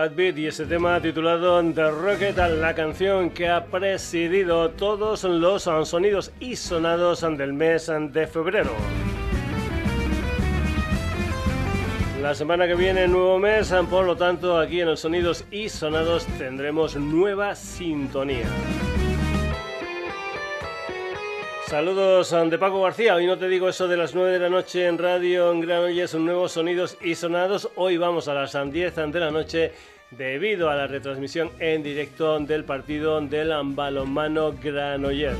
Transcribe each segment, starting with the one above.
Fat y ese tema titulado The Rocket, la canción que ha presidido todos los sonidos y sonados del mes de febrero. La semana que viene, nuevo mes, por lo tanto, aquí en los Sonidos y Sonados tendremos nueva sintonía. Saludos de Paco García. Hoy no te digo eso de las 9 de la noche en radio en Granollers, nuevos sonidos y sonados. Hoy vamos a las 10 de la noche debido a la retransmisión en directo del partido del balonmano Granollers.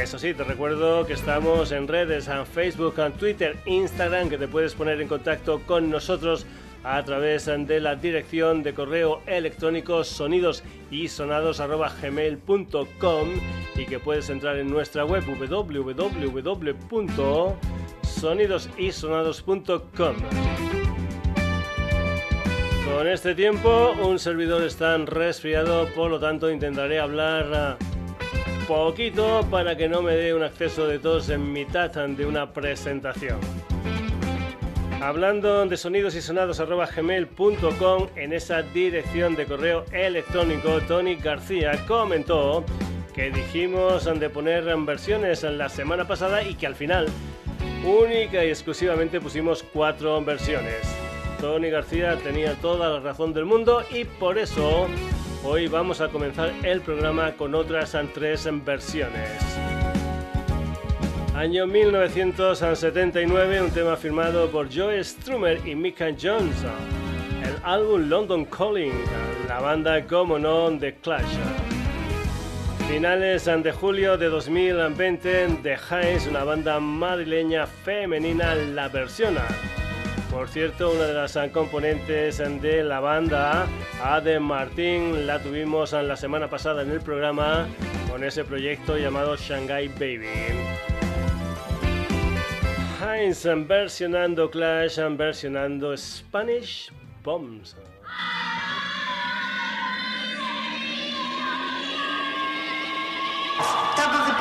Eso sí, te recuerdo que estamos en redes, en Facebook, en Twitter, Instagram, que te puedes poner en contacto con nosotros a través de la dirección de correo electrónico sonidos y y que puedes entrar en nuestra web www.sonidosysonados.com. Con este tiempo un servidor está resfriado, por lo tanto intentaré hablar poquito para que no me dé un acceso de tos en mitad de una presentación. Hablando de sonidos y sonados gmail.com, en esa dirección de correo electrónico, Tony García comentó que dijimos de poner versiones la semana pasada y que al final única y exclusivamente pusimos cuatro versiones. Tony García tenía toda la razón del mundo y por eso hoy vamos a comenzar el programa con otras tres versiones. Año 1979, un tema firmado por Joe Strummer y Mika Jones. El álbum London Calling, la banda como no The Clash. Finales de julio de 2020, The Highs, una banda madrileña femenina, la versiona. Por cierto, una de las componentes de la banda, Ade Martín, la tuvimos la semana pasada en el programa con ese proyecto llamado Shanghai Baby. Heinz, versionando Clash and versionando Spanish Bombs. Top of the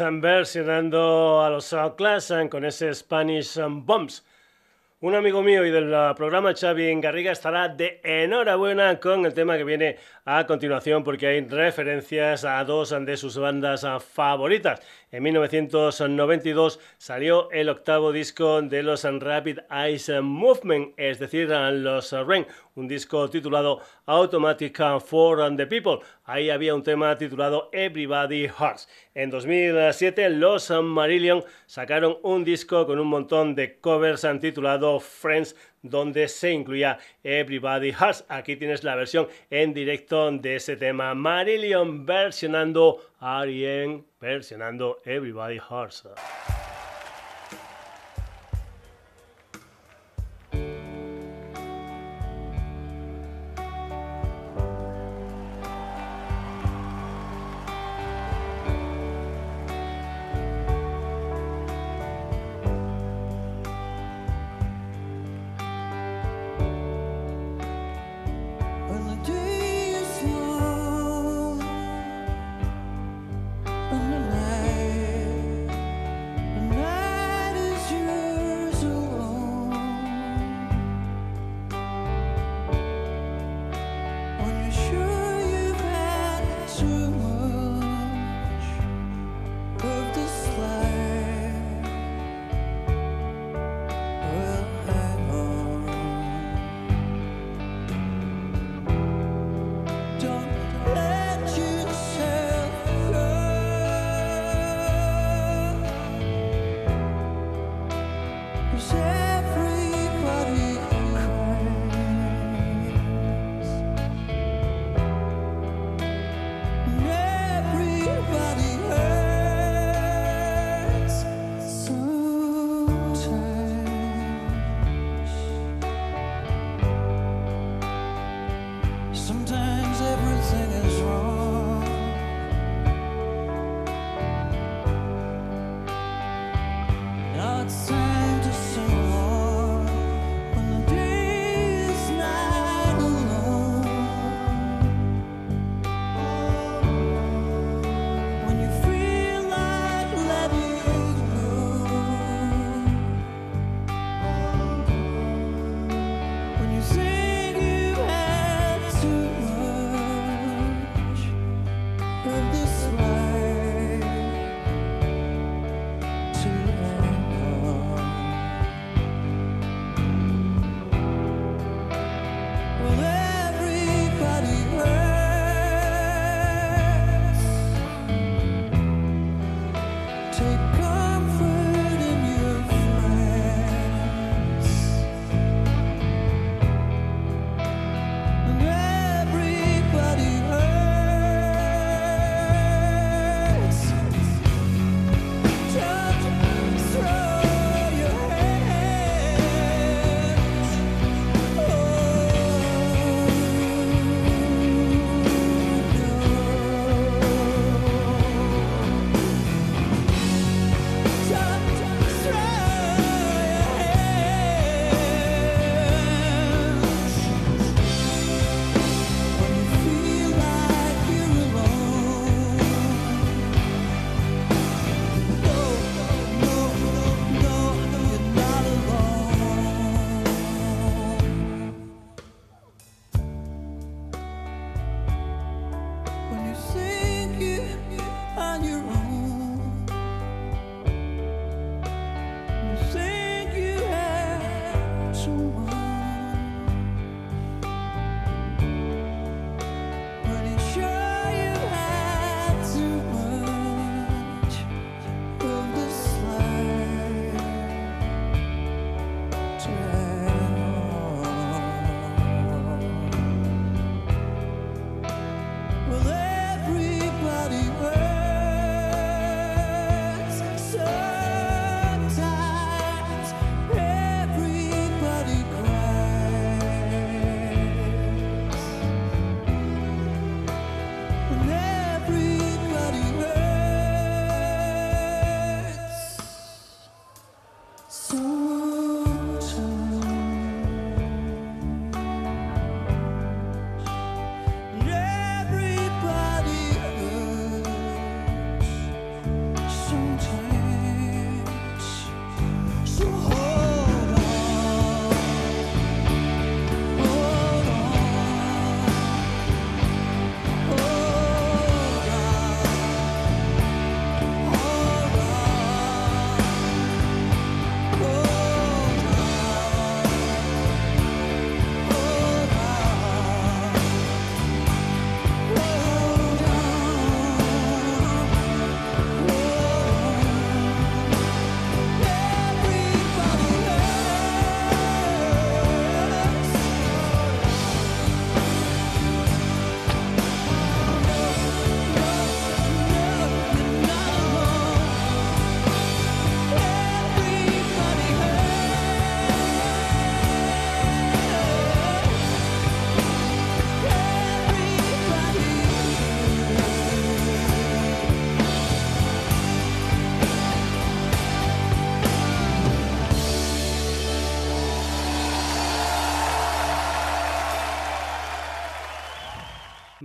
Versionando a los Clash con ese Spanish Bombs. Un amigo mío y del programa Xavi Garriga estará de enhorabuena con el tema que viene a continuación porque hay referencias a dos de sus bandas favoritas. En 1992 salió el octavo disco de los Rapid Eyes Movement, es decir, los Rain, un disco titulado Automatic for the People. Ahí había un tema titulado Everybody Hurts. En 2007 los Marillion sacaron un disco con un montón de covers titulado Friends donde se incluía Everybody Has. Aquí tienes la versión en directo de ese tema. Marillion versionando Arien, versionando Everybody Has.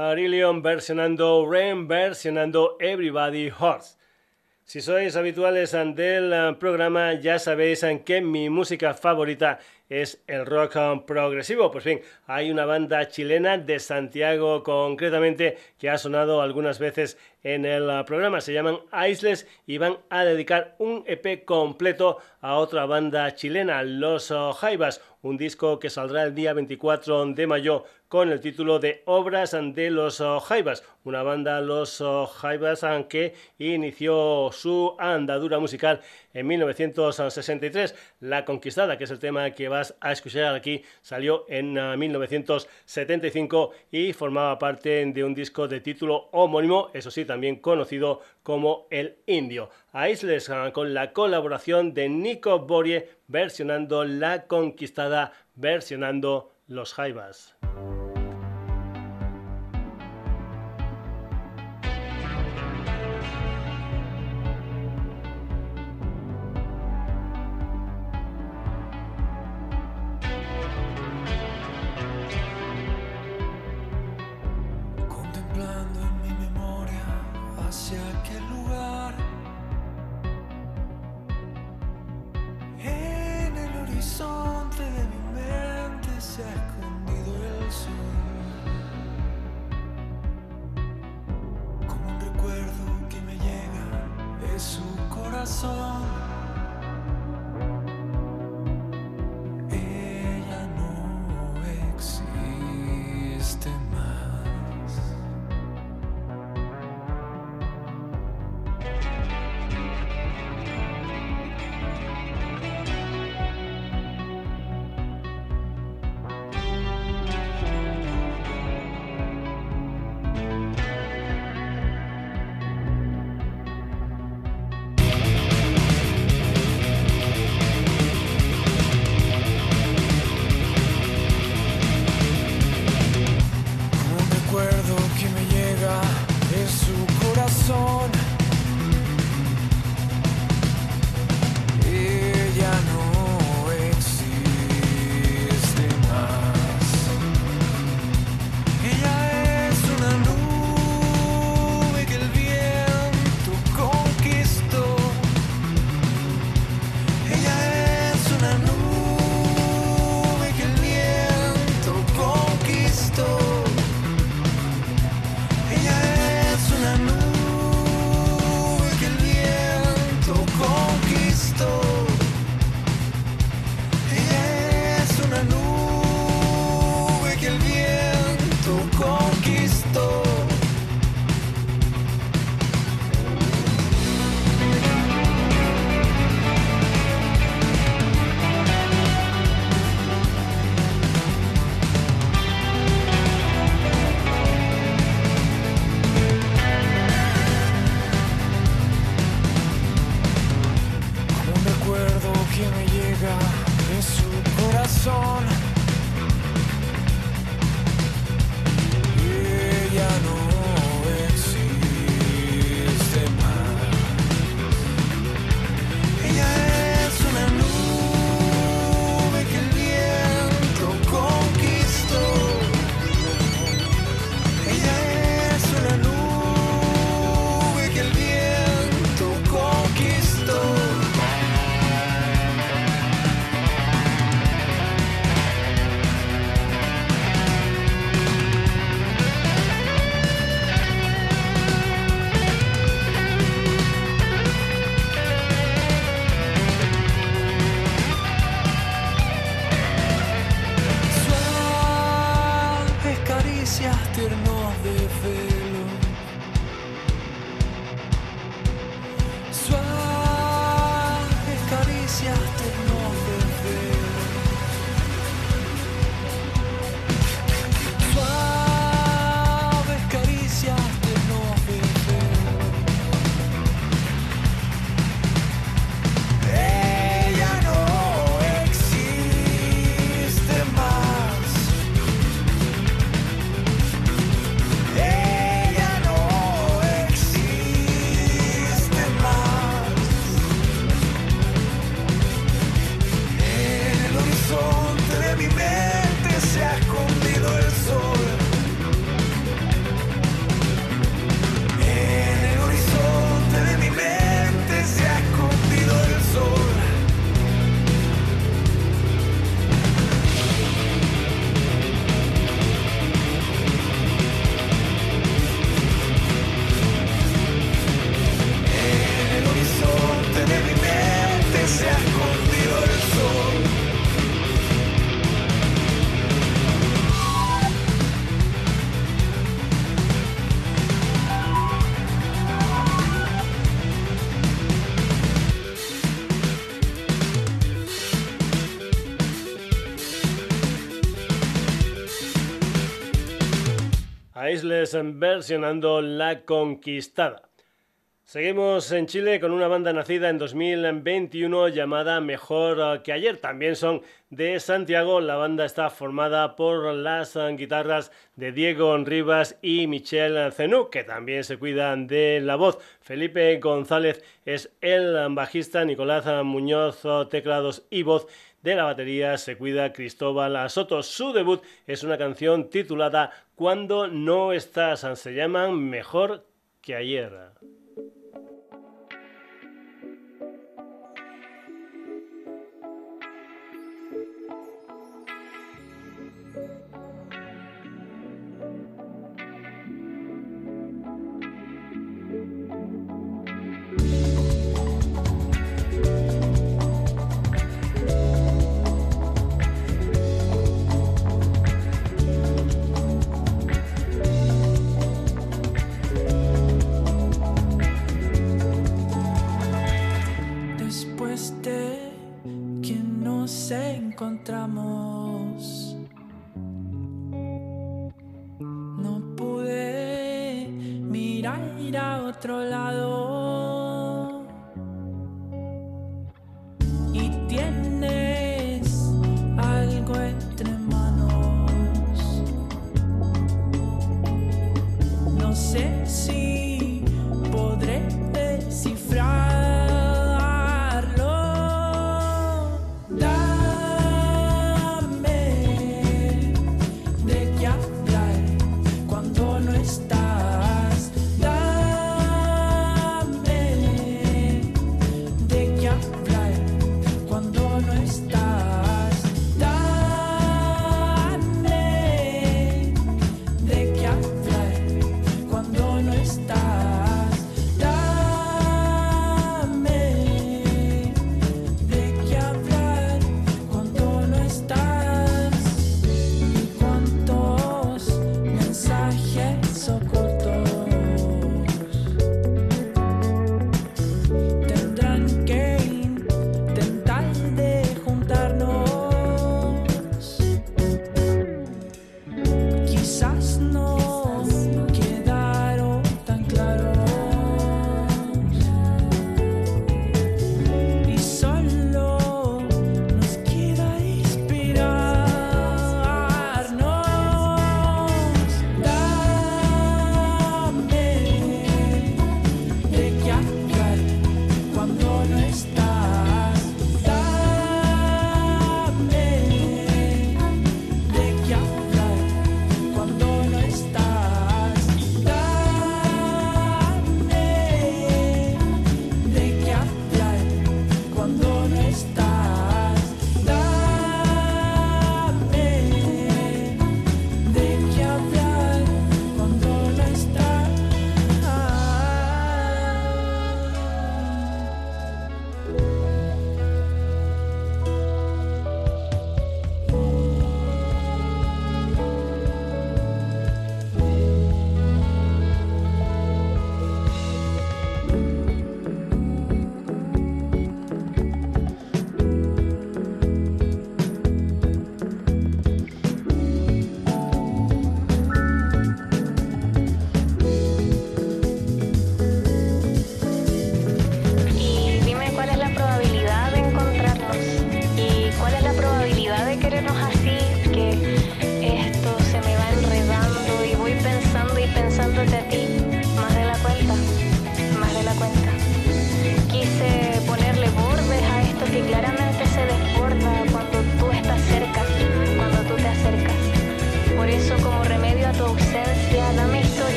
Marillion versionando Rain, versionando Everybody Hurts. Si sois habituales del eh, programa, ya sabéis en que mi música favorita es el rock progresivo. Pues bien, hay una banda chilena de Santiago concretamente que ha sonado algunas veces en el programa. Se llaman Isles y van a dedicar un EP completo a otra banda chilena, Los Jaivas, un disco que saldrá el día 24 de mayo con el título de Obras de los uh, Jaivas, una banda Los Jaivas que inició su andadura musical en 1963. La Conquistada, que es el tema que vas a escuchar aquí, salió en 1975 y formaba parte de un disco de título homónimo, eso sí, también conocido como El Indio. Aisles ah, con la colaboración de Nico Borie versionando La Conquistada, versionando Los Jaivas. so long. Versionando La Conquistada. Seguimos en Chile con una banda nacida en 2021 llamada Mejor que ayer. También son de Santiago. La banda está formada por las guitarras de Diego Rivas y Michelle Zenú, que también se cuidan de la voz. Felipe González es el bajista, Nicolás Muñoz teclados y voz. De la batería se cuida Cristóbal Soto. Su debut es una canción titulada Cuando no estás. Se llaman Mejor que ayer. Estás.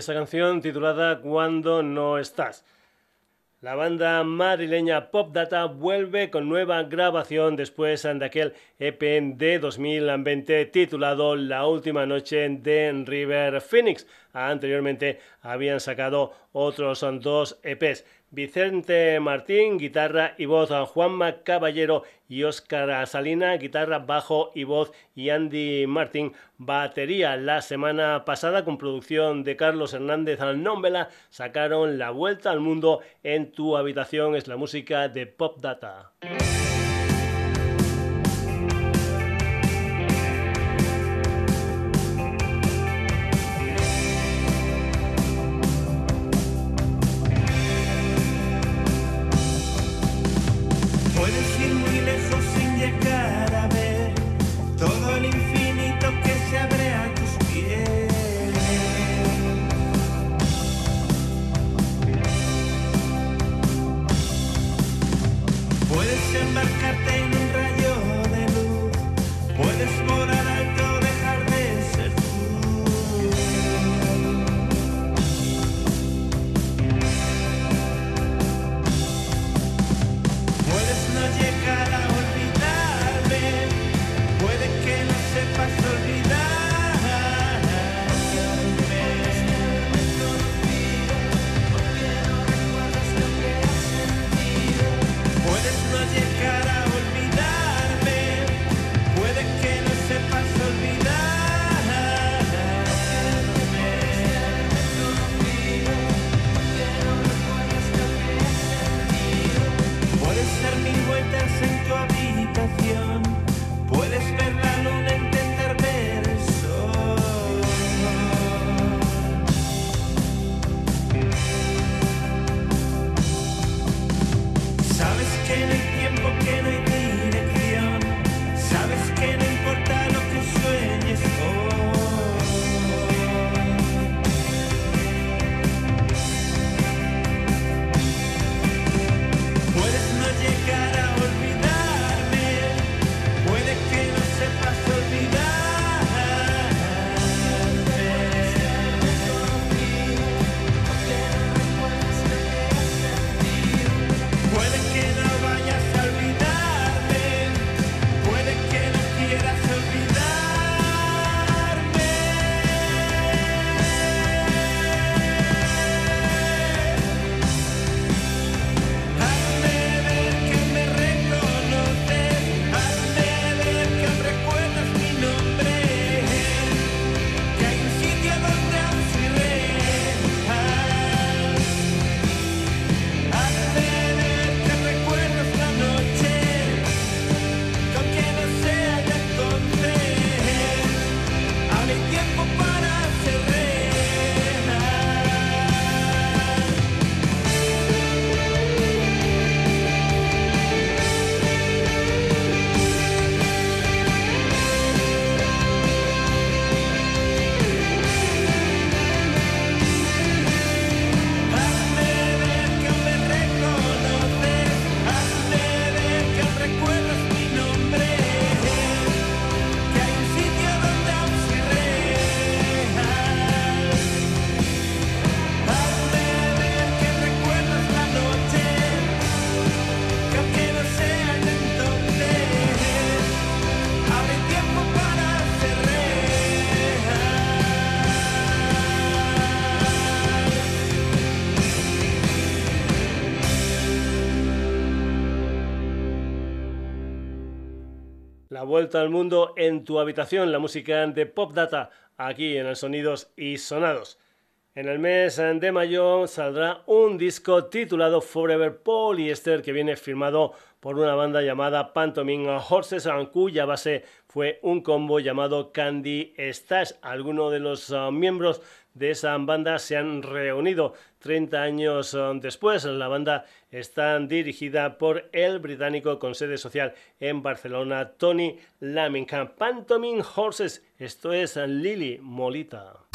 Esa canción titulada Cuando no estás. La banda madrileña Pop Data vuelve con nueva grabación después de aquel EP de 2020 titulado La última noche de River Phoenix. Anteriormente habían sacado otros dos EPs. Vicente Martín, guitarra y voz, Juanma Caballero y Óscar Salina, guitarra, bajo y voz, y Andy Martín, batería. La semana pasada, con producción de Carlos Hernández Nómbela, sacaron La Vuelta al Mundo en tu habitación, es la música de Pop Data. Vuelta al mundo en tu habitación, la música de Pop Data, aquí en el Sonidos y Sonados. En el mes de mayo saldrá un disco titulado Forever Polyester que viene firmado por una banda llamada Pantomime Horses, cuya base fue un combo llamado Candy Stash. Algunos de los uh, miembros de esa banda se han reunido 30 años uh, después. La banda está dirigida por el británico con sede social en Barcelona, Tony Lamingham. Pantomime Horses, esto es Lily Molita.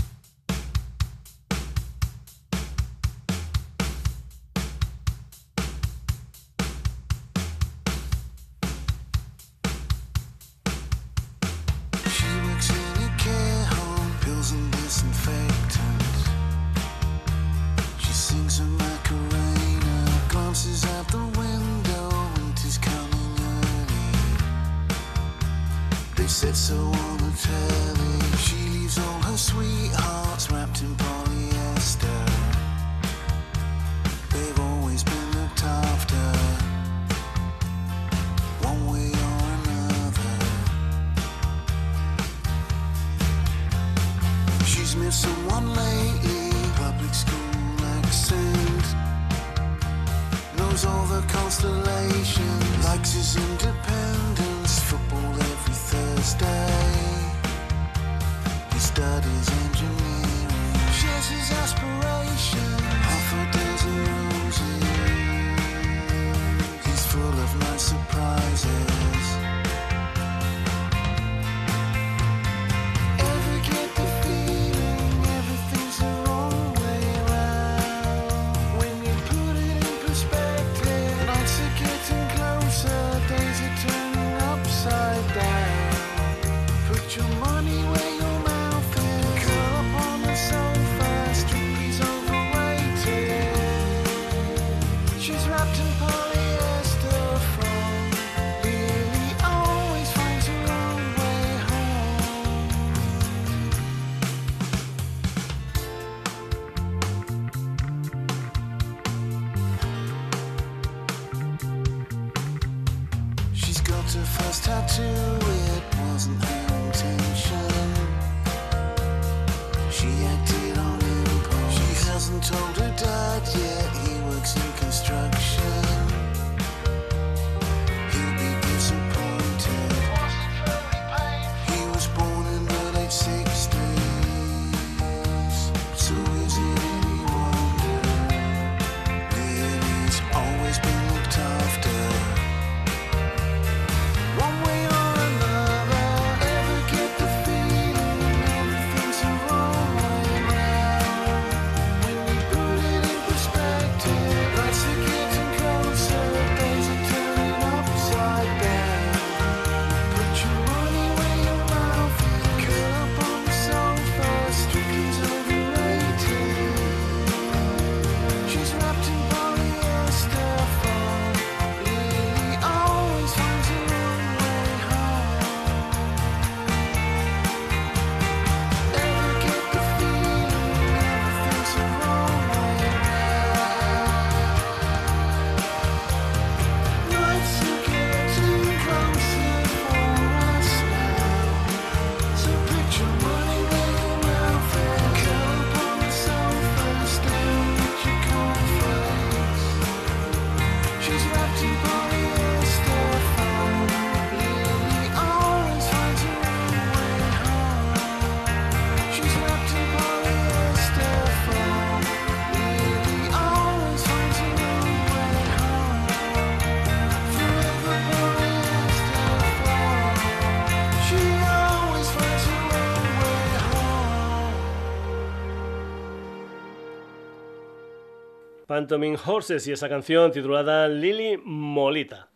Pantomime Horses y esa canción titulada Lily Molita.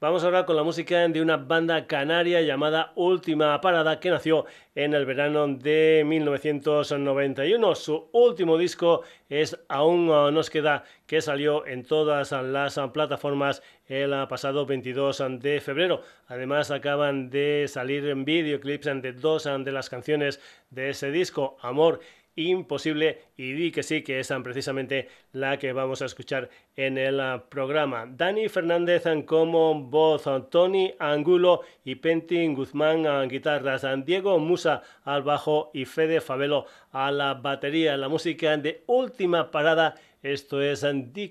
Vamos ahora con la música de una banda canaria llamada Última Parada que nació en el verano de 1991. Su último disco es Aún nos queda que salió en todas las plataformas el pasado 22 de febrero. Además acaban de salir videoclips de dos de las canciones de ese disco, Amor imposible y di que sí que es precisamente la que vamos a escuchar en el ah, programa. Dani Fernández como voz, Tony Angulo y Pentin Guzmán a guitarras, Diego Musa al bajo y Fede Favelo a la batería. La música de última parada, esto es Di.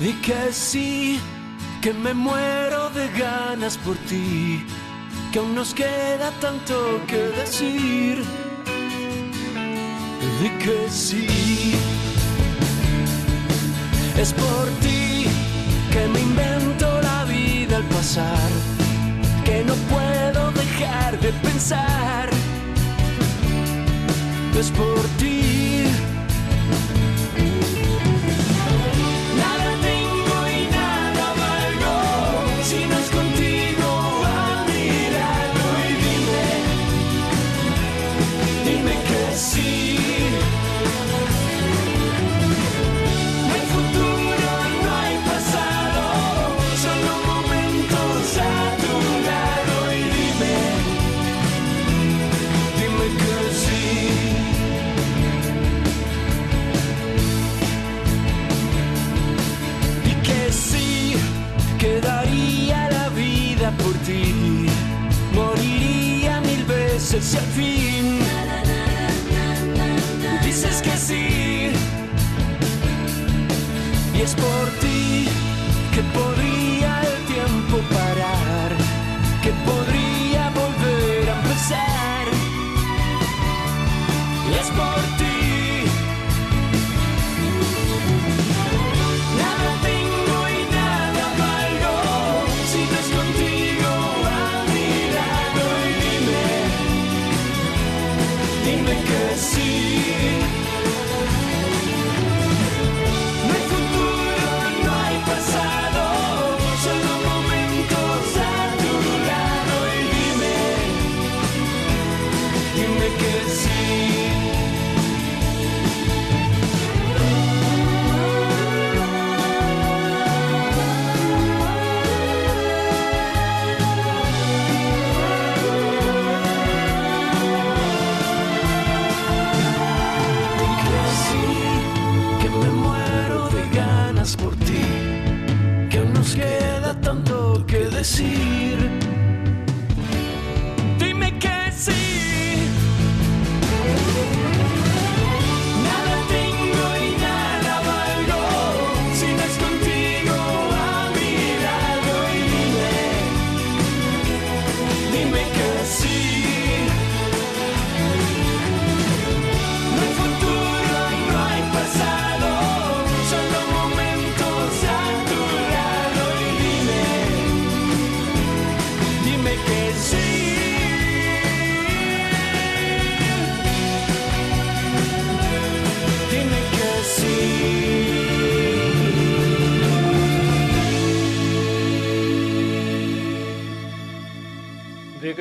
Di que sí que me muero de ganas por ti, que aún nos queda tanto que decir. De que sí, es por ti que me invento la vida al pasar, que no puedo dejar de pensar. Es por ti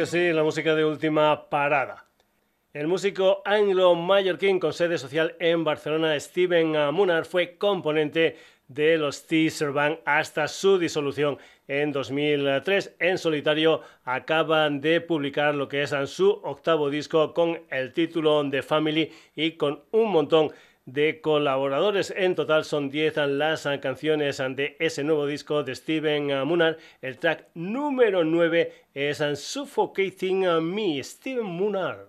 sí, la música de última parada. El músico anglo-mallorquín con sede social en Barcelona, Steven Munar, fue componente de los Teaser Band hasta su disolución en 2003. En solitario acaban de publicar lo que es su octavo disco con el título de Family y con un montón de de colaboradores. En total son 10 las canciones de ese nuevo disco de Steven Munar. El track número 9 es Suffocating Me, Steven Munar.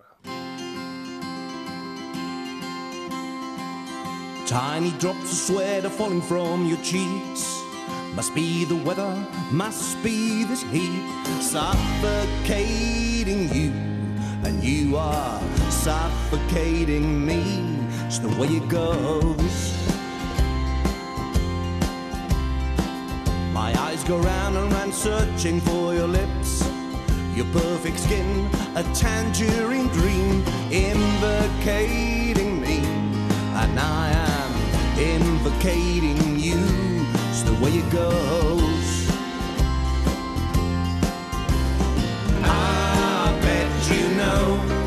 Tiny drops of sweat are falling from your cheeks. Must be the weather, must be this heat suffocating you, and you are suffocating me. It's the way it goes. My eyes go round and round searching for your lips. Your perfect skin, a tangerine dream, invocating me. And I am invocating you. It's the way it goes. I bet you know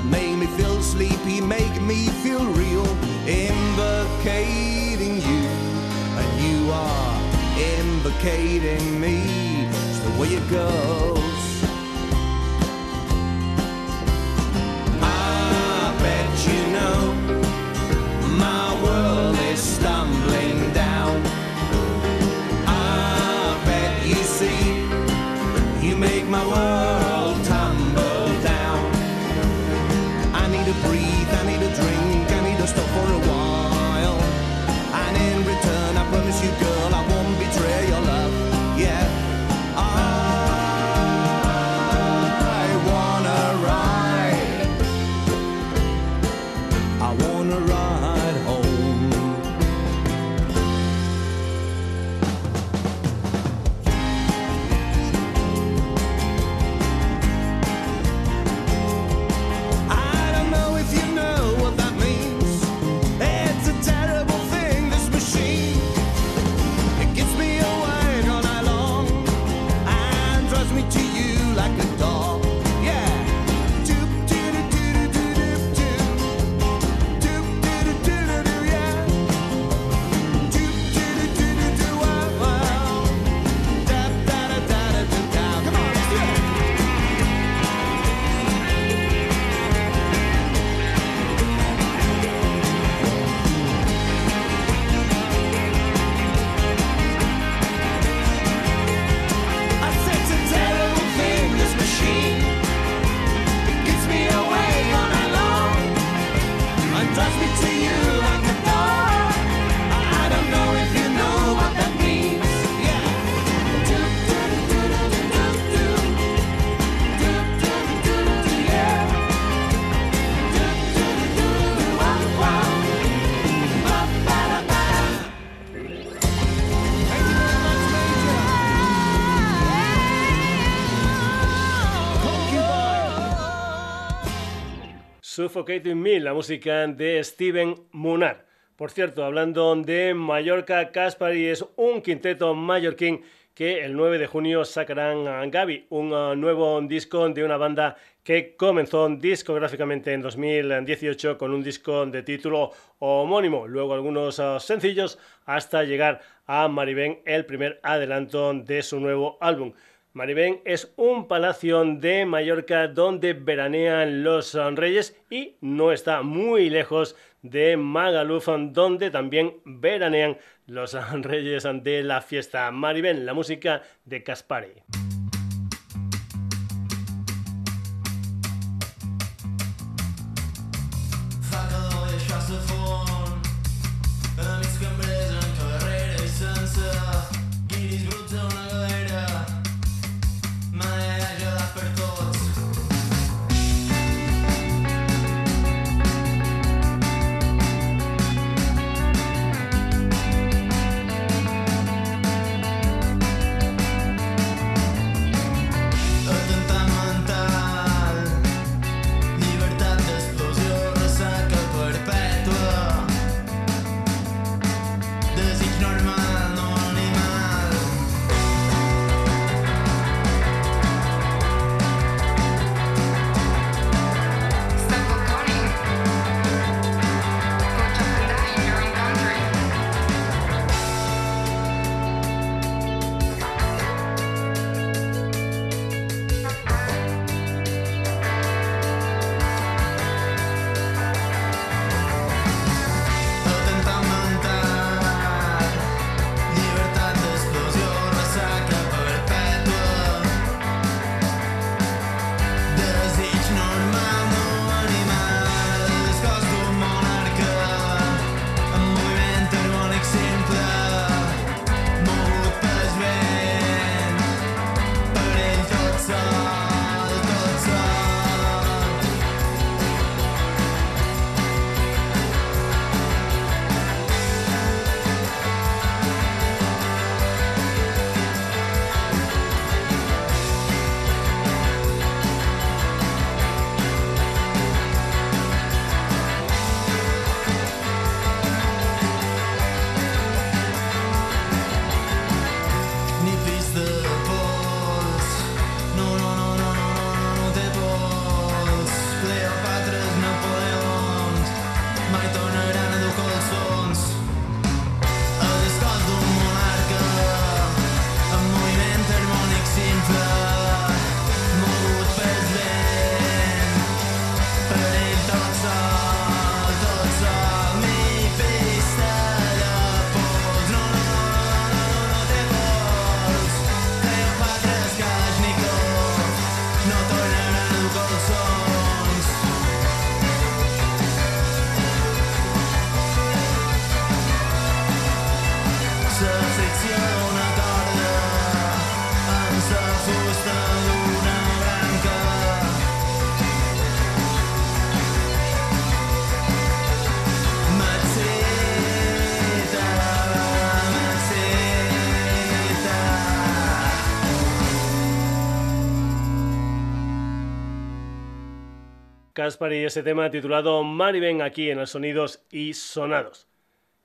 that make me feel sleepy, make me feel real, invocating you, and you are invocating me. It's the way it goes. Suffocating Me, la música de Steven Munar. Por cierto, hablando de Mallorca, Caspari es un quinteto mallorquín que el 9 de junio sacarán a Gaby, un uh, nuevo disco de una banda que comenzó discográficamente en 2018 con un disco de título homónimo, luego algunos uh, sencillos hasta llegar a Maribén, el primer adelanto de su nuevo álbum. Maribén es un palacio de Mallorca donde veranean los reyes y no está muy lejos de Magaluf donde también veranean los reyes de la fiesta. Maribén, la música de Caspari. Y ese tema titulado Mariben aquí en los Sonidos y Sonados.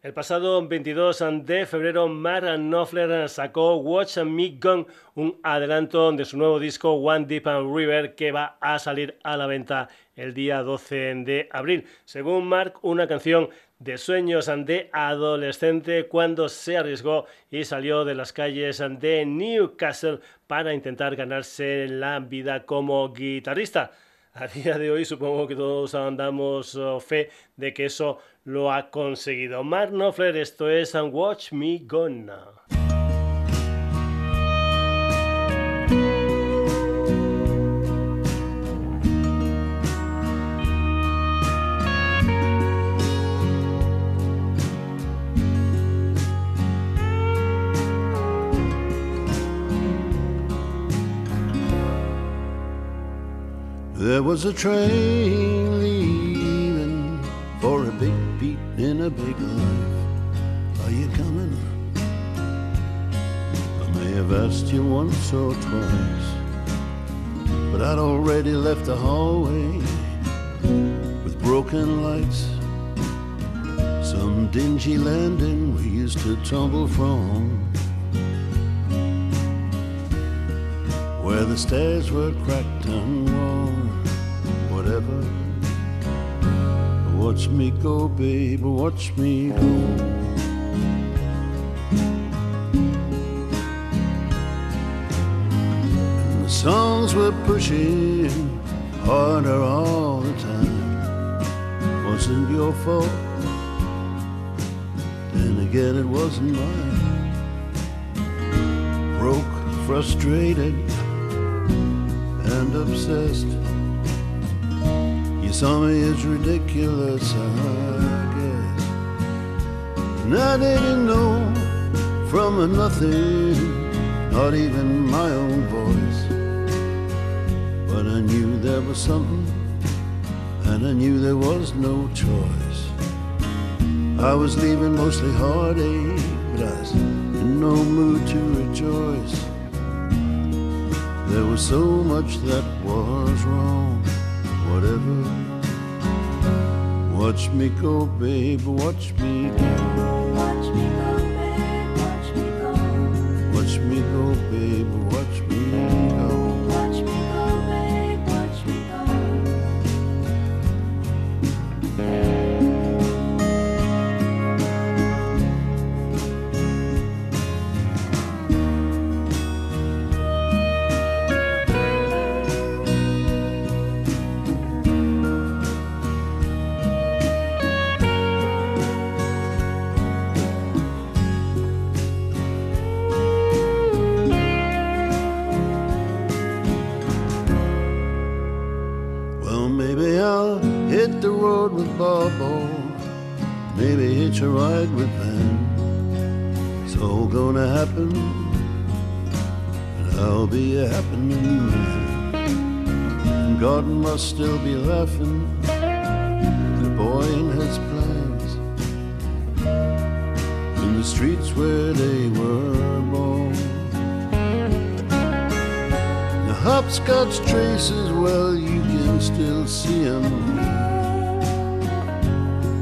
El pasado 22 de febrero, Mark Knopfler sacó Watch Me Gun, un adelanto de su nuevo disco One Deep River que va a salir a la venta el día 12 de abril. Según Mark, una canción de sueños de adolescente cuando se arriesgó y salió de las calles de Newcastle para intentar ganarse la vida como guitarrista a día de hoy supongo que todos damos oh, fe de que eso lo ha conseguido. Mark Knopfler, esto es And Watch Me Gonna. There was a train leaving for a big beat in a big life. Are you coming? I may have asked you once or twice, but I'd already left the hallway with broken lights. Some dingy landing we used to tumble from. Where the stairs were cracked and worn, Watch me go, babe, watch me go. The songs were pushing harder all the time. Wasn't your fault Then again it wasn't mine. Broke, frustrated, and obsessed. Me as ridiculous, I guess. And I didn't know from a nothing, not even my own voice. But I knew there was something, and I knew there was no choice. I was leaving mostly heartache, but I was in no mood to rejoice. There was so much that was wrong, whatever. Watch me go, babe, watch me go. Watch me go, babe, watch me go. Watch me go, babe, Must still be laughing, the boy in his plans. In the streets where they were born. The hopscotch traces, well, you can still see them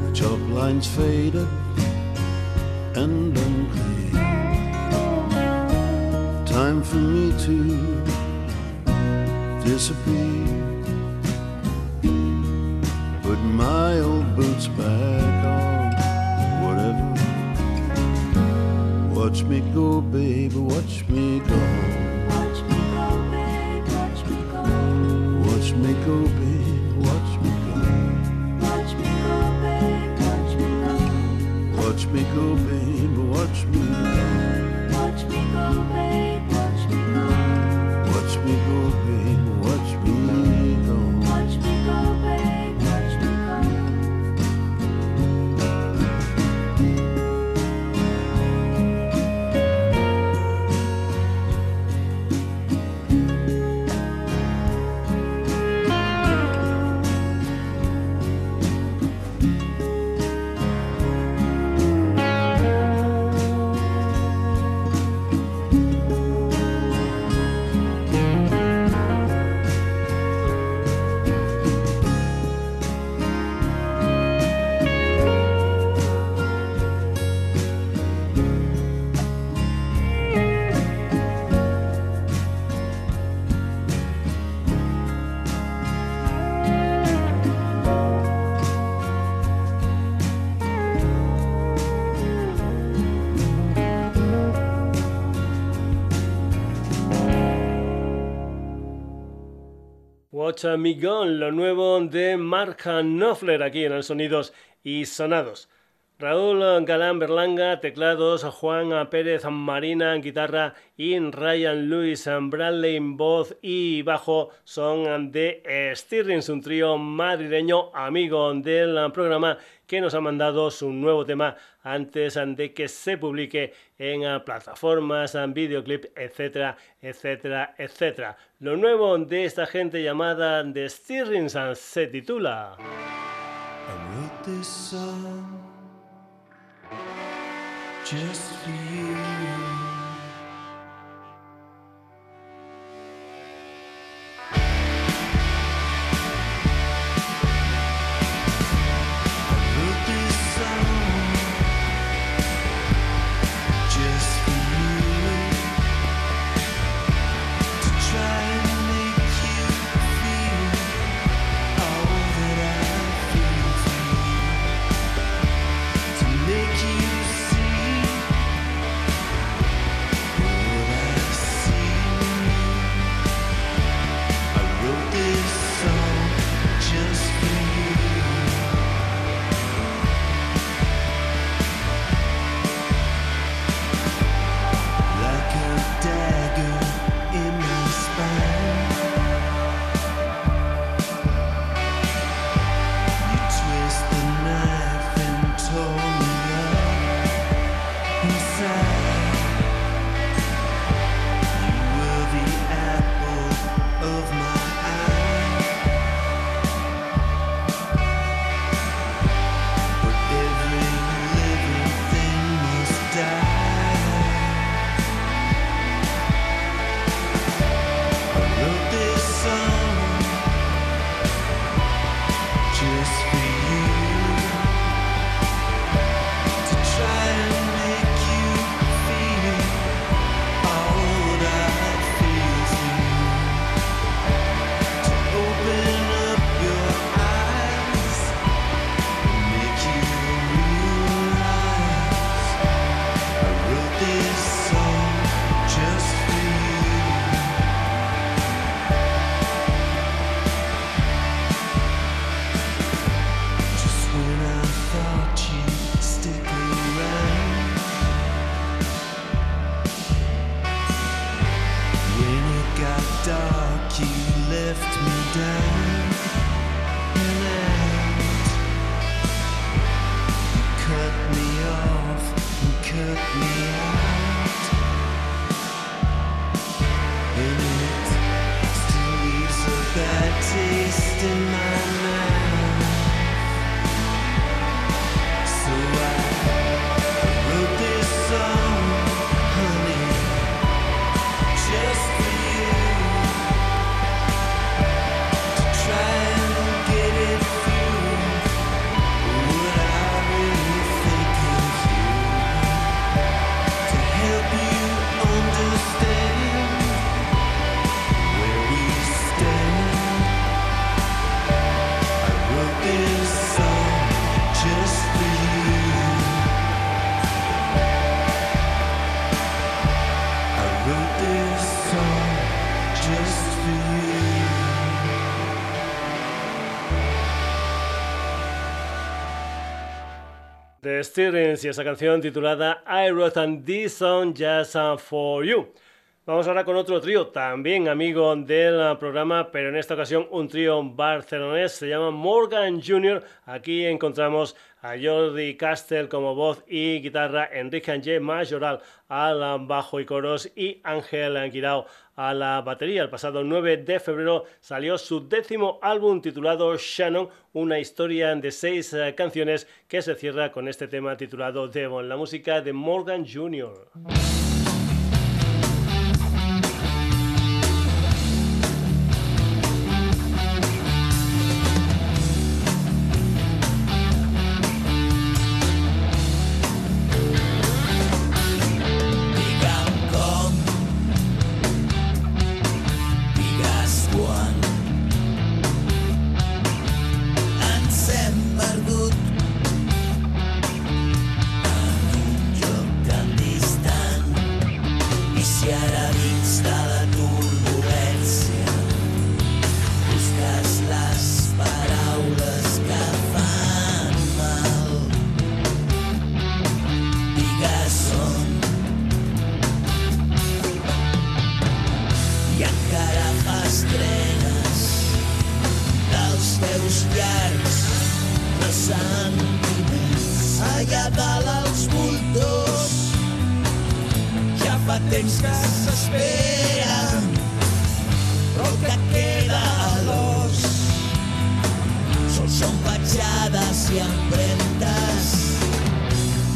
The chalk lines faded and unclear. Time for me to disappear. Migón, lo nuevo de Mark Knopfler aquí en el Sonidos y Sonados. Raúl Galán Berlanga, teclados, Juan Pérez Marina, guitarra y Ryan Lewis Bradley, voz y bajo son de Stirrings, un trío madrileño amigo del programa que nos ha mandado su nuevo tema antes de que se publique en plataformas, en videoclip, etcétera, etcétera, etcétera. Lo nuevo de esta gente llamada The Stirrings se titula... just for you. Y esa canción titulada I Wrote and This Song Just For You. Vamos ahora con otro trío, también amigo del programa, pero en esta ocasión un trío barcelonés, se llama Morgan Jr. Aquí encontramos a Jordi Castell como voz y guitarra, Enrique Angé Majoral al bajo y coros y Ángel Guirao a la batería. El pasado 9 de febrero salió su décimo álbum titulado Shannon, una historia de seis eh, canciones que se cierra con este tema titulado Devon, la música de Morgan Jr.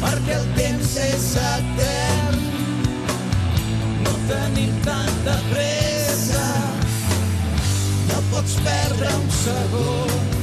perquè el temps és etern. No tenim tanta pressa, no pots perdre un segon.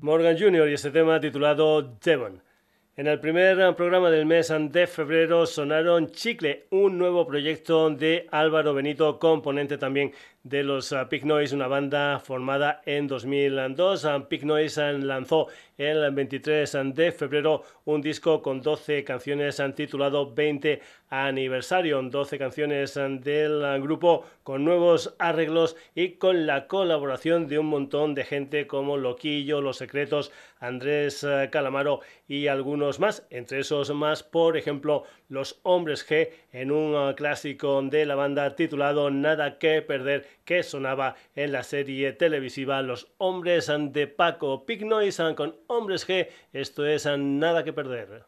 Morgan Jr. y este tema titulado Devon. En el primer programa del mes de febrero sonaron Chicle, un nuevo proyecto de Álvaro Benito, componente también de los Pig Noise, una banda formada en 2002. Pig Noise lanzó el 23 de febrero un disco con 12 canciones titulado 20 aniversario, 12 canciones del grupo con nuevos arreglos y con la colaboración de un montón de gente como Loquillo, Los Secretos, Andrés Calamaro y algunos más, entre esos más, por ejemplo, Los Hombres G en un clásico de la banda titulado Nada que perder que sonaba en la serie televisiva Los Hombres de Paco Pig Noise con Hombres G, esto es Nada que perder.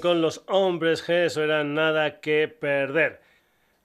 Con los hombres G, eso era nada que perder.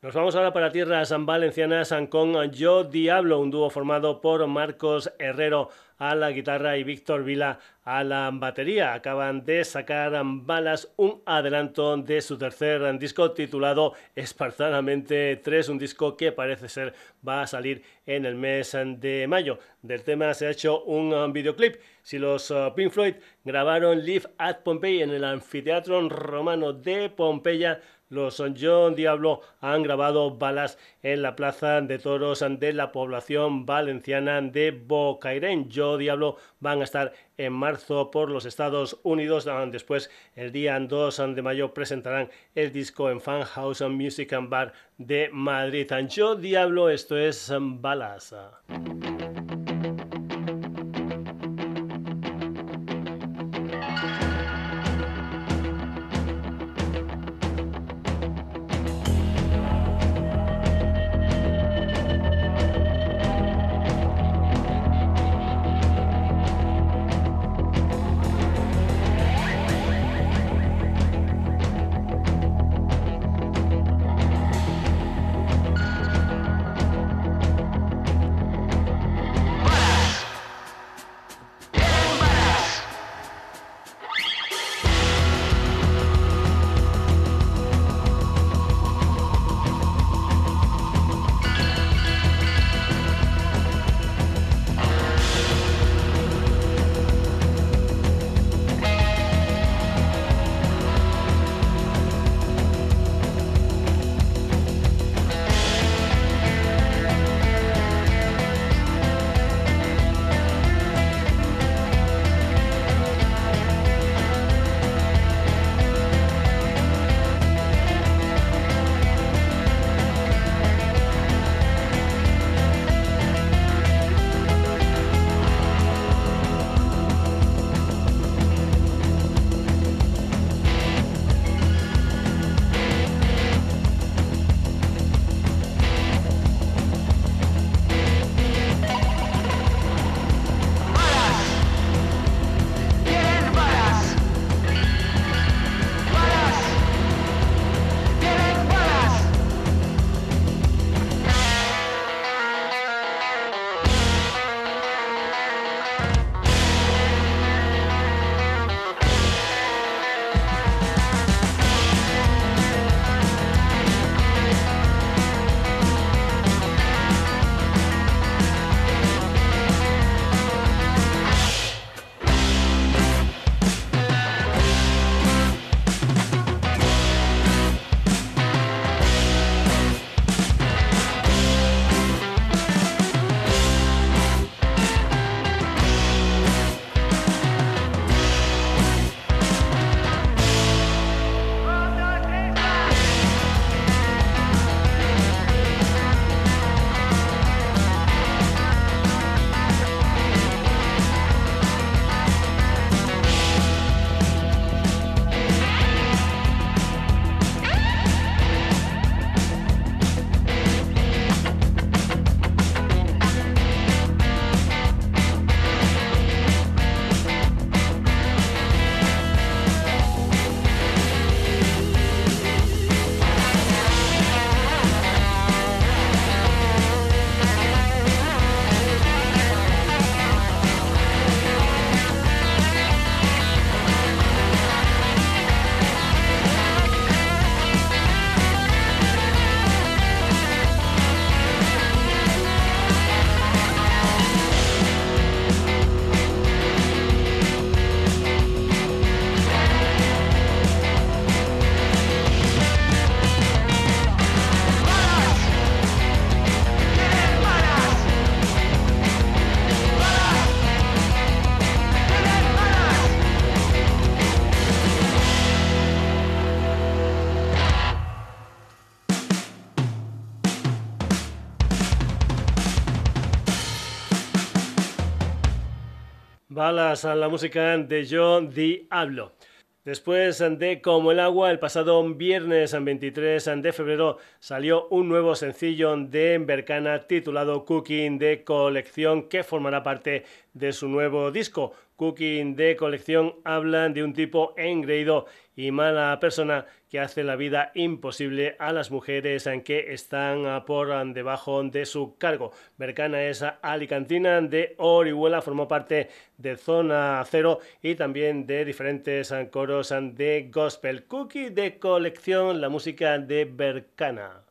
Nos vamos ahora para tierras valencianas con Yo Diablo, un dúo formado por Marcos Herrero a la guitarra y Víctor Vila a la batería. Acaban de sacar Balas, un adelanto de su tercer disco titulado Espartanamente 3, un disco que parece ser va a salir en el mes de mayo. Del tema se ha hecho un videoclip. Si los uh, Pink Floyd grabaron Live at Pompeii en el anfiteatro romano de Pompeya, los John Diablo han grabado balas en la plaza de toros de la población valenciana de Bocairén. Yo Diablo van a estar en marzo por los Estados Unidos. Después, el día 2 de mayo, presentarán el disco en Fan House Music and Bar de Madrid. Yo Diablo, esto es balas. Balas a la música de John Diablo. Después de Como el agua, el pasado viernes 23 de febrero salió un nuevo sencillo de Bercana titulado Cooking de colección que formará parte de su nuevo disco. Cooking de colección hablan de un tipo engreído y mala persona que hace la vida imposible a las mujeres en que están por debajo de su cargo. Bercana es alicantina de Orihuela, formó parte de Zona Cero y también de diferentes coros de gospel. Cookie de colección, la música de Bercana.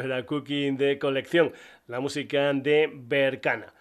Era Cooking de colección, la música de Bercana.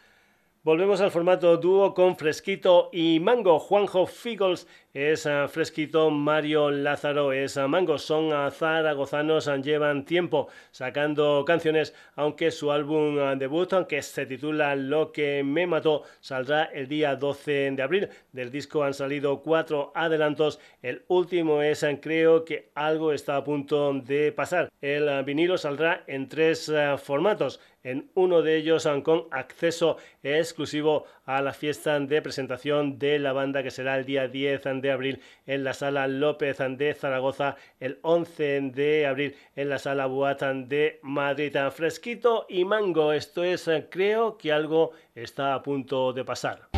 Volvemos al formato dúo con Fresquito y Mango. Juanjo Figgles es ah, Fresquito, Mario Lázaro es ah, Mango. Son uh, zaragozanos, llevan tiempo sacando canciones, aunque su álbum debut, aunque se titula Lo que me mató, saldrá el día 12 de abril. Del disco han salido cuatro adelantos. El último es Creo que algo está a punto de pasar. El vinilo saldrá en tres formatos en uno de ellos con acceso exclusivo a la fiesta de presentación de la banda que será el día 10 de abril en la sala López de Zaragoza, el 11 de abril en la sala Buatan de Madrid. Fresquito y mango, esto es, creo que algo está a punto de pasar.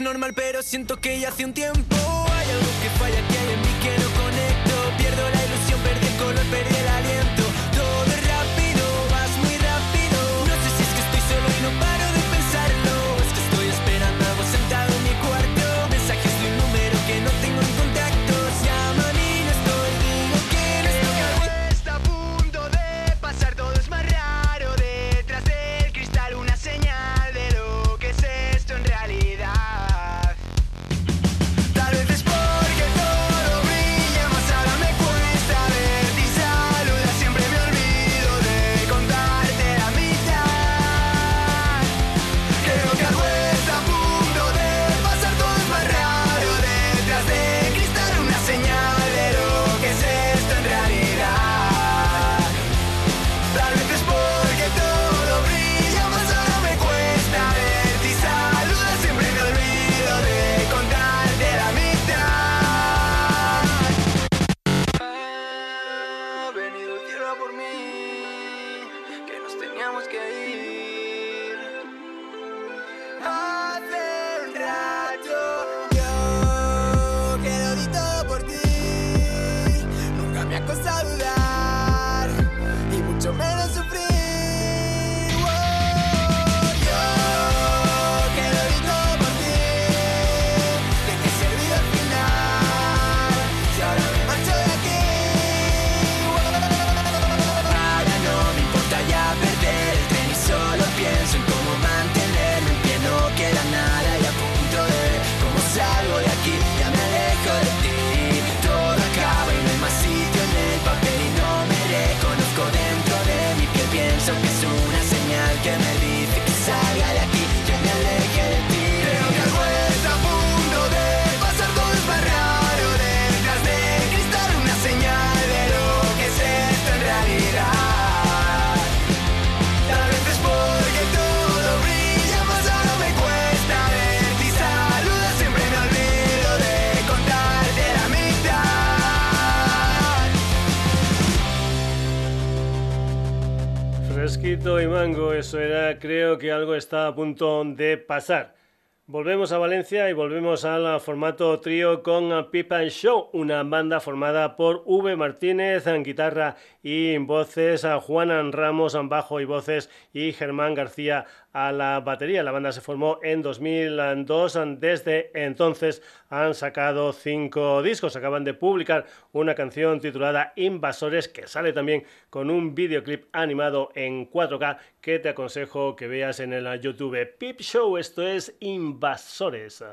normal, pero siento que ya hace un tiempo hay algo que falla, que hay en mí que Fresquito y mango, eso era, creo que algo está a punto de pasar. Volvemos a Valencia y volvemos al formato trío con Pipa Show, una banda formada por V Martínez en guitarra y voces, a Juan Ramos en bajo y voces y Germán García a la batería. La banda se formó en 2002. Desde entonces han sacado cinco discos. Acaban de publicar una canción titulada Invasores que sale también con un videoclip animado en 4K que te aconsejo que veas en el YouTube Pip Show. Esto es Invasores.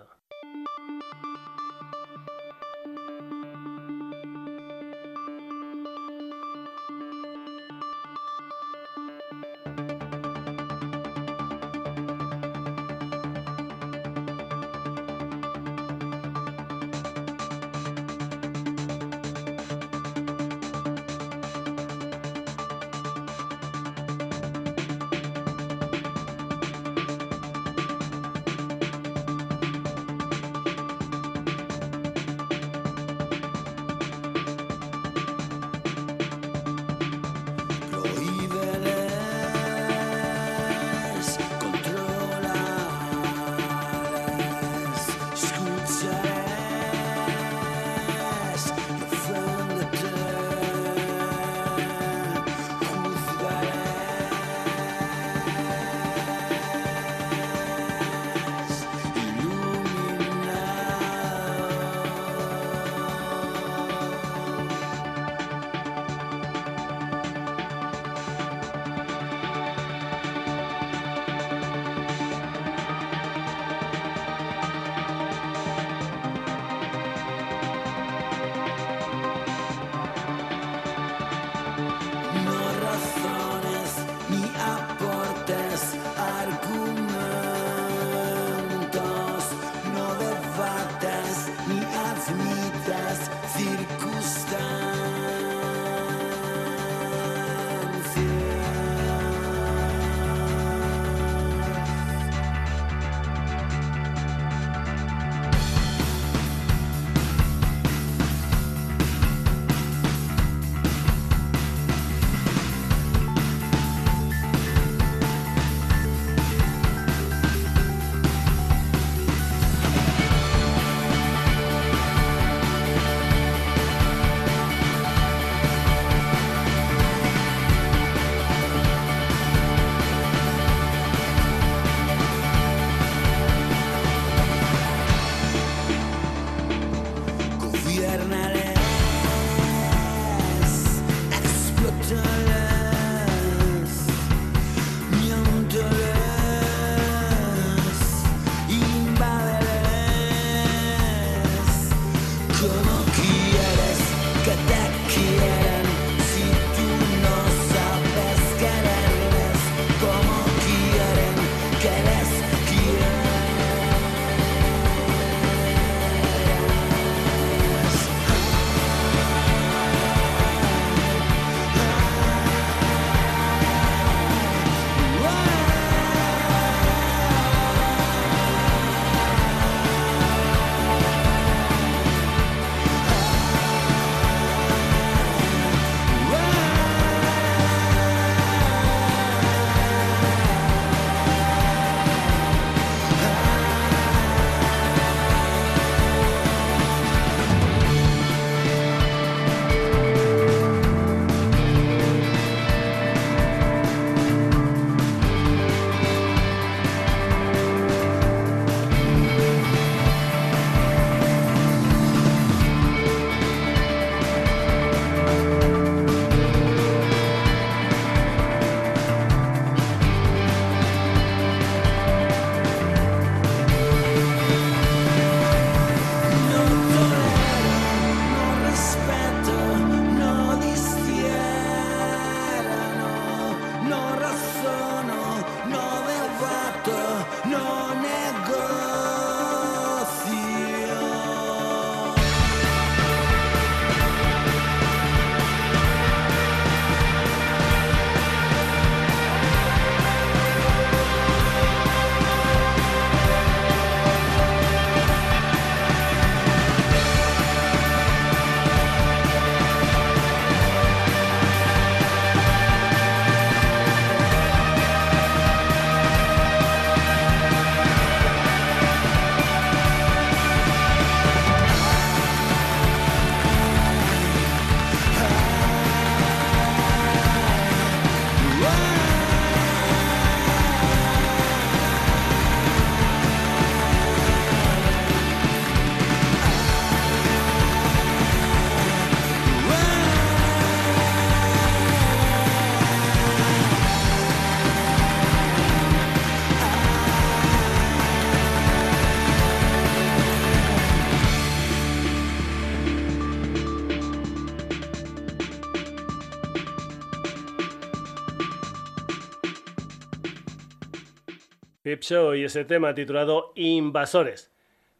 Pip Show y ese tema titulado Invasores.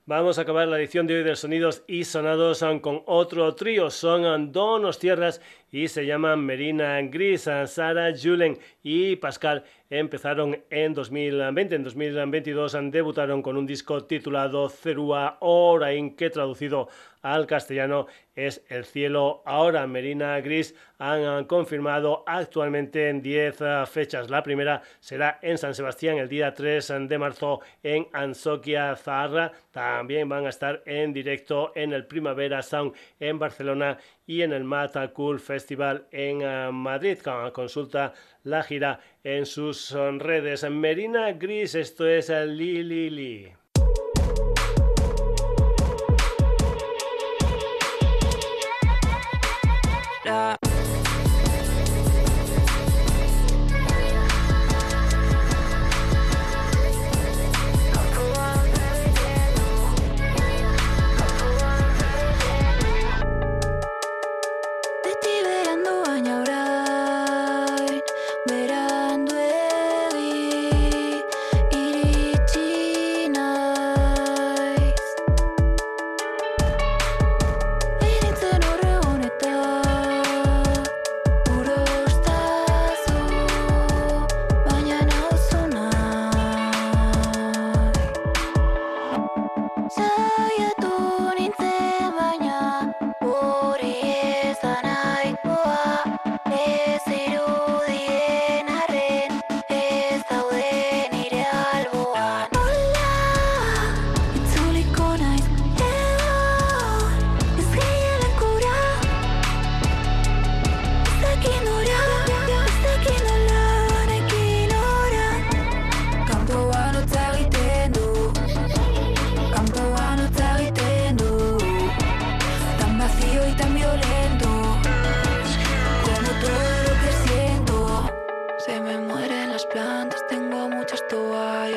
Vamos a acabar la edición de hoy de Sonidos y Sonados con otro trío. Son Donos Tierras y se llaman Merina Gris, Sara Julen y Pascal empezaron en 2020. En 2022 debutaron con un disco titulado Cerúa Orain, que traducido al castellano es El cielo ahora. Merina Gris han confirmado actualmente en 10 fechas. La primera será en San Sebastián el día 3 de marzo en Ansoquia Zaharra. También van a estar en directo en el Primavera Sound en Barcelona y en el Mata Cool Festival en eh, Madrid. Consulta la gira en sus redes. Merina Gris, esto es Li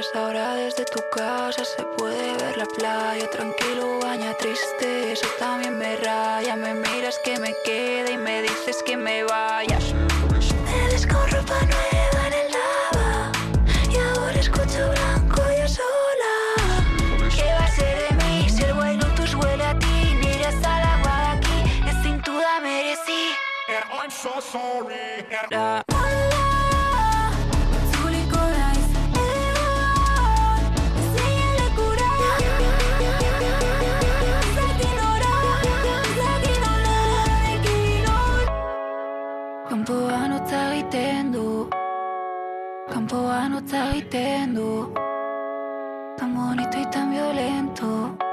pies. Ahora desde tu casa se puede ver la playa. Tranquilo, baña triste. Eso también me raya. Me miras que me quede y me dices que me vayas. Eres con ropa nueva en el lava. Y ahora escucho blanco y sola. ¿Qué va a ser de mí si el guay tus huele a ti? Miras a la agua de aquí. Es sin duda merecí. Li Li.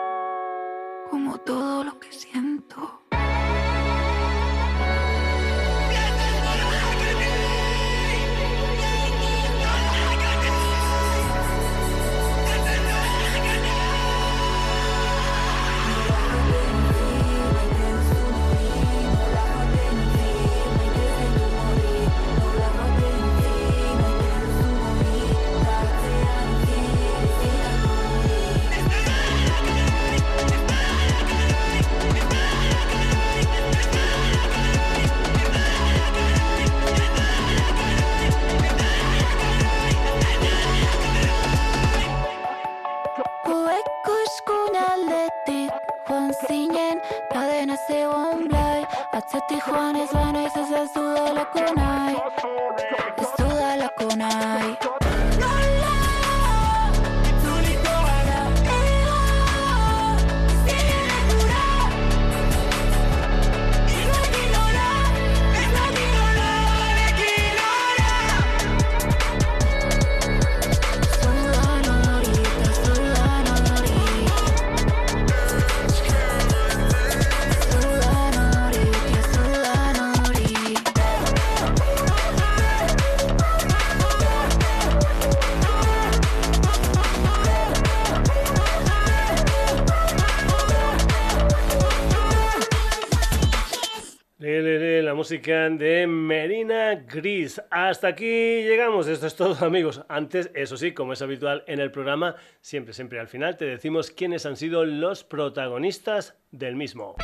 De Merina Gris. Hasta aquí llegamos. Esto es todo, amigos. Antes, eso sí, como es habitual en el programa, siempre, siempre al final te decimos quiénes han sido los protagonistas del mismo.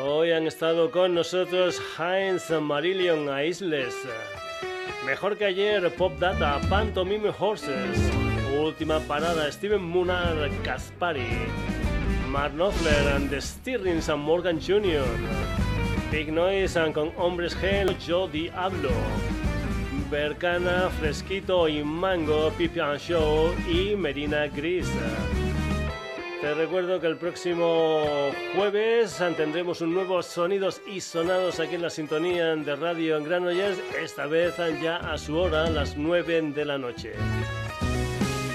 Hoy han estado con nosotros Heinz Marillion Isles. Mejor que ayer, Pop Data, Pantomime Horses. Última parada, Steven Munar Caspari. Mark Knopfler and the Stirrings and Morgan Jr. Big Noise and con Hombres G, Joe Diablo. Bercana, Fresquito y Mango, Pipian Show y Medina Gris. Te recuerdo que el próximo jueves tendremos un nuevo Sonidos y Sonados aquí en la sintonía de Radio en Granollers, esta vez ya a su hora, las 9 de la noche.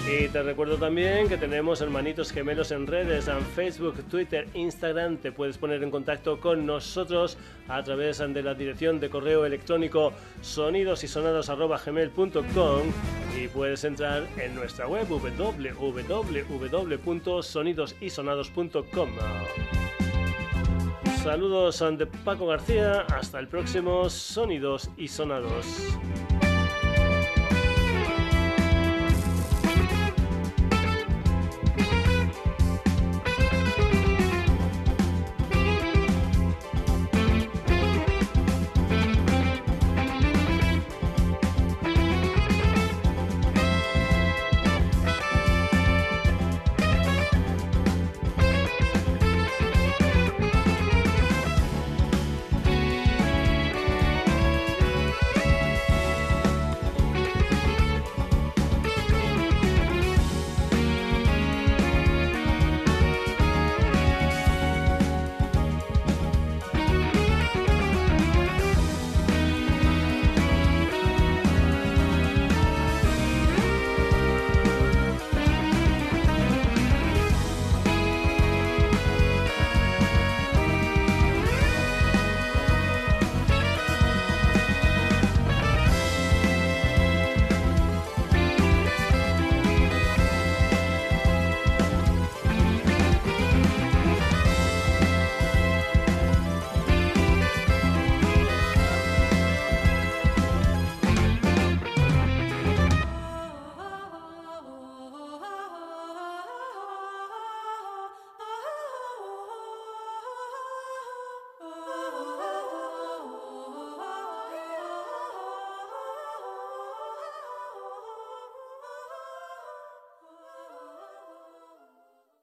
Y te recuerdo también que tenemos hermanitos gemelos en redes, en Facebook, Twitter, Instagram. Te puedes poner en contacto con nosotros a través de la dirección de correo electrónico sonidosysonados.gmail.com y puedes entrar en nuestra web www.sonidosysonados.com. Saludos de Paco García, hasta el próximo Sonidos y Sonados.